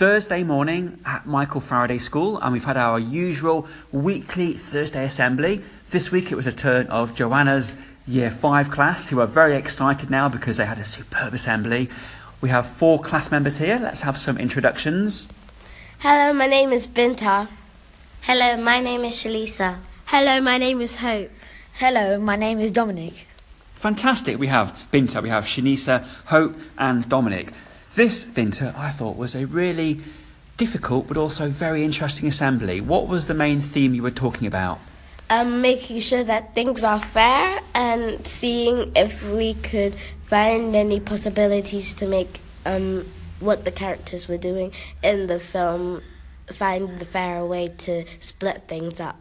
Thursday morning at Michael Faraday School, and we've had our usual weekly Thursday assembly. This week it was a turn of Joanna's Year 5 class, who are very excited now because they had a superb assembly. We have four class members here. Let's have some introductions. Hello, my name is Binta. Hello, my name is Shalisa. Hello, my name is Hope. Hello, my name is Dominic. Fantastic. We have Binta, we have Shanisa, Hope, and Dominic. This, Binta, I thought was a really difficult but also very interesting assembly. What was the main theme you were talking about? Um, making sure that things are fair and seeing if we could find any possibilities to make um, what the characters were doing in the film find the fairer way to split things up.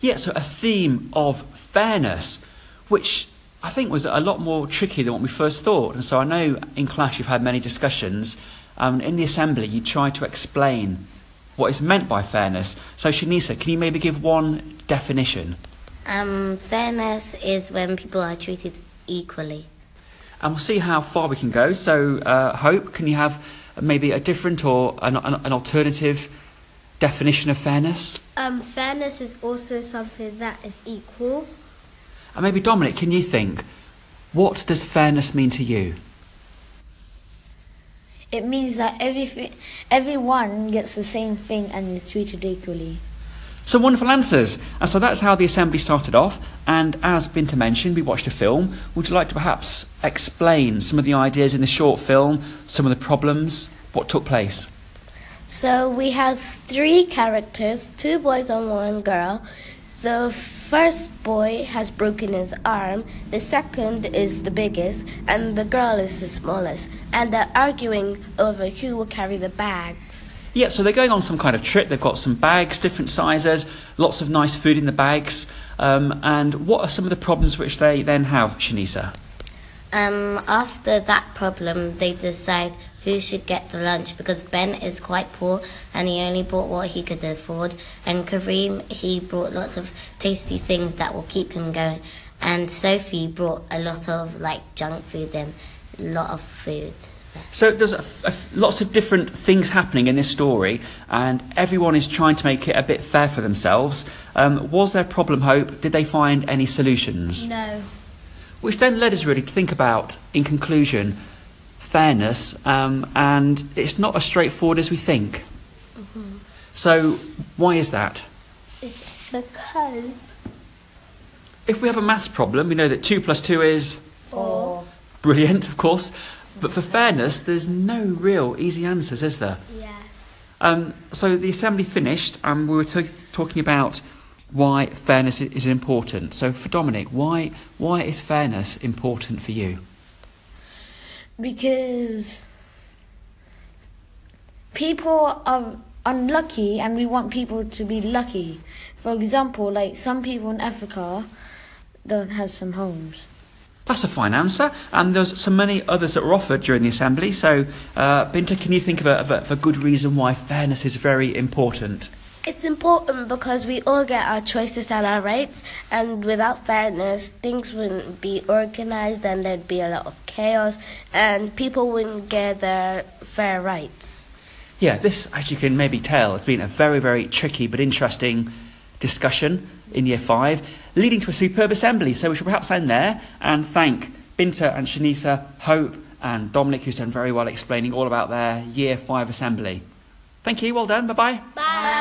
Yeah, so a theme of fairness, which I think was a lot more tricky than what we first thought. And so I know in class you've had many discussions. Um, in the assembly, you try to explain what is meant by fairness. So, Shanisa, can you maybe give one definition? Um, fairness is when people are treated equally. And we'll see how far we can go. So, uh, Hope, can you have maybe a different or an, an, an alternative definition of fairness? Um, fairness is also something that is equal. And maybe, Dominic, can you think, what does fairness mean to you? It means that every, everyone gets the same thing and is treated equally. Some wonderful answers. And so that's how the assembly started off. And as Binta mentioned, we watched a film. Would you like to perhaps explain some of the ideas in the short film, some of the problems, what took place? So we have three characters, two boys and one girl. The first boy has broken his arm, the second is the biggest, and the girl is the smallest. And they're arguing over who will carry the bags. Yeah, so they're going on some kind of trip. They've got some bags, different sizes, lots of nice food in the bags. Um, and what are some of the problems which they then have, Shanisa? Um, after that problem, they decide who should get the lunch because Ben is quite poor and he only bought what he could afford. And Kareem, he brought lots of tasty things that will keep him going. And Sophie brought a lot of like junk food and a lot of food. So there's a, a, lots of different things happening in this story, and everyone is trying to make it a bit fair for themselves. Um, was there problem, Hope? Did they find any solutions? No. Which then led us really to think about, in conclusion, fairness, um, and it's not as straightforward as we think. Mm-hmm. So, why is that? It's because If we have a maths problem, we know that 2 plus 2 is four. brilliant, of course, but for fairness, there's no real easy answers, is there? Yes. Um, so the assembly finished, and we were t- talking about why fairness is important. So, for Dominic, why why is fairness important for you? Because people are unlucky and we want people to be lucky. For example, like some people in Africa don't have some homes. That's a fine answer, and there's so many others that were offered during the assembly. So, uh, Binta, can you think of a, of, a, of a good reason why fairness is very important? It's important because we all get our choices and our rights, and without fairness, things wouldn't be organized and there'd be a lot of chaos, and people wouldn't get their fair rights. Yeah, this, as you can maybe tell, has been a very, very tricky but interesting discussion in Year 5, leading to a superb assembly. So we should perhaps end there and thank Binta and Shanisa, Hope and Dominic, who's done very well explaining all about their Year 5 assembly. Thank you, well done, bye-bye. Bye.